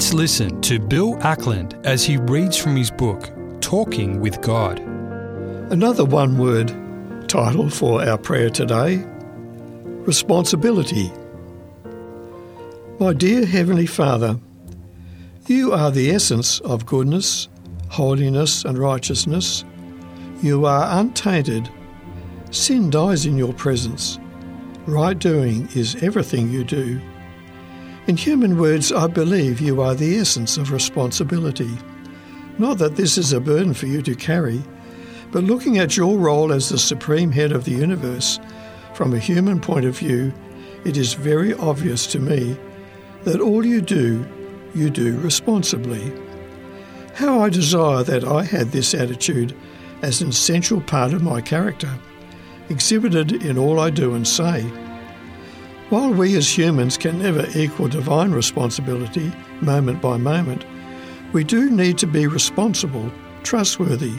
Let's listen to Bill Ackland as he reads from his book, Talking with God. Another one word title for our prayer today Responsibility. My dear Heavenly Father, you are the essence of goodness, holiness, and righteousness. You are untainted. Sin dies in your presence. Right doing is everything you do. In human words, I believe you are the essence of responsibility. Not that this is a burden for you to carry, but looking at your role as the supreme head of the universe, from a human point of view, it is very obvious to me that all you do, you do responsibly. How I desire that I had this attitude as an essential part of my character, exhibited in all I do and say. While we as humans can never equal divine responsibility moment by moment, we do need to be responsible, trustworthy,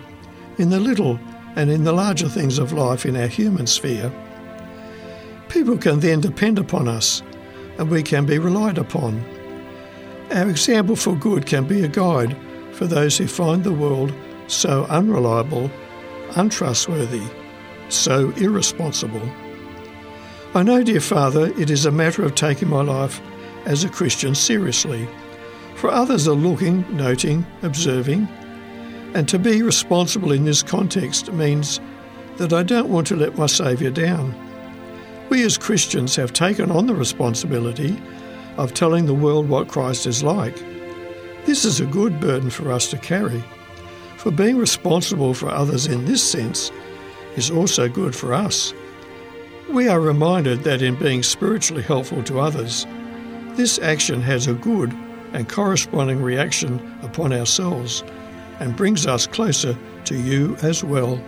in the little and in the larger things of life in our human sphere. People can then depend upon us, and we can be relied upon. Our example for good can be a guide for those who find the world so unreliable, untrustworthy, so irresponsible. I know, dear Father, it is a matter of taking my life as a Christian seriously. For others are looking, noting, observing, and to be responsible in this context means that I don't want to let my Saviour down. We as Christians have taken on the responsibility of telling the world what Christ is like. This is a good burden for us to carry, for being responsible for others in this sense is also good for us. We are reminded that in being spiritually helpful to others, this action has a good and corresponding reaction upon ourselves and brings us closer to you as well.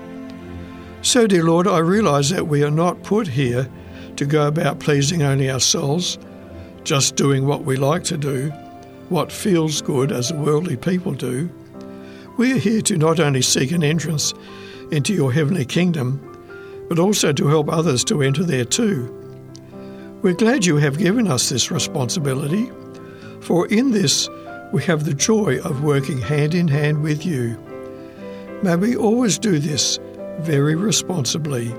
So, dear Lord, I realise that we are not put here to go about pleasing only ourselves, just doing what we like to do, what feels good as worldly people do. We are here to not only seek an entrance into your heavenly kingdom, but also to help others to enter there too. We're glad you have given us this responsibility, for in this we have the joy of working hand in hand with you. May we always do this very responsibly.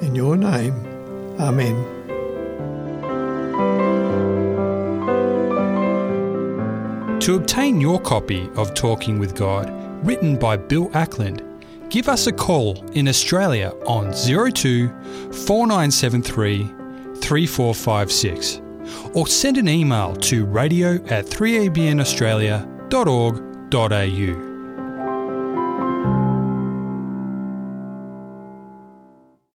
In your name, Amen. To obtain your copy of Talking with God, written by Bill Ackland, give us a call in Australia on 02 4973 3456 or send an email to radio at 3abnaustralia.org.au.